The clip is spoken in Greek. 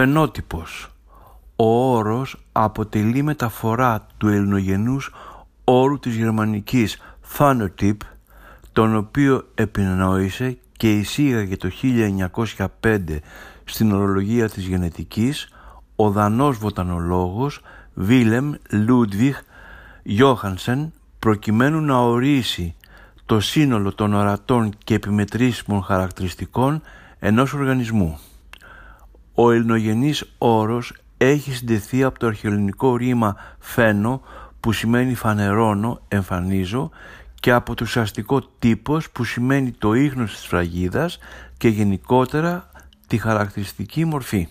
Φαινότυπος Ο όρος αποτελεί μεταφορά του ελληνογενούς όρου της γερμανικής Phenotype τον οποίο επινόησε και εισήγαγε το 1905 στην ορολογία της γενετικής ο δανός βοτανολόγος Βίλεμ Λούντβιχ Γιώχανσεν προκειμένου να ορίσει το σύνολο των ορατών και επιμετρήσιμων χαρακτηριστικών ενός οργανισμού. Ο ελληνογενής όρος έχει συντεθεί από το αρχαιοελληνικό ρήμα φαίνο που σημαίνει φανερώνω, εμφανίζω και από το ουσιαστικό τύπος που σημαίνει το ίχνος της φραγίδας και γενικότερα τη χαρακτηριστική μορφή.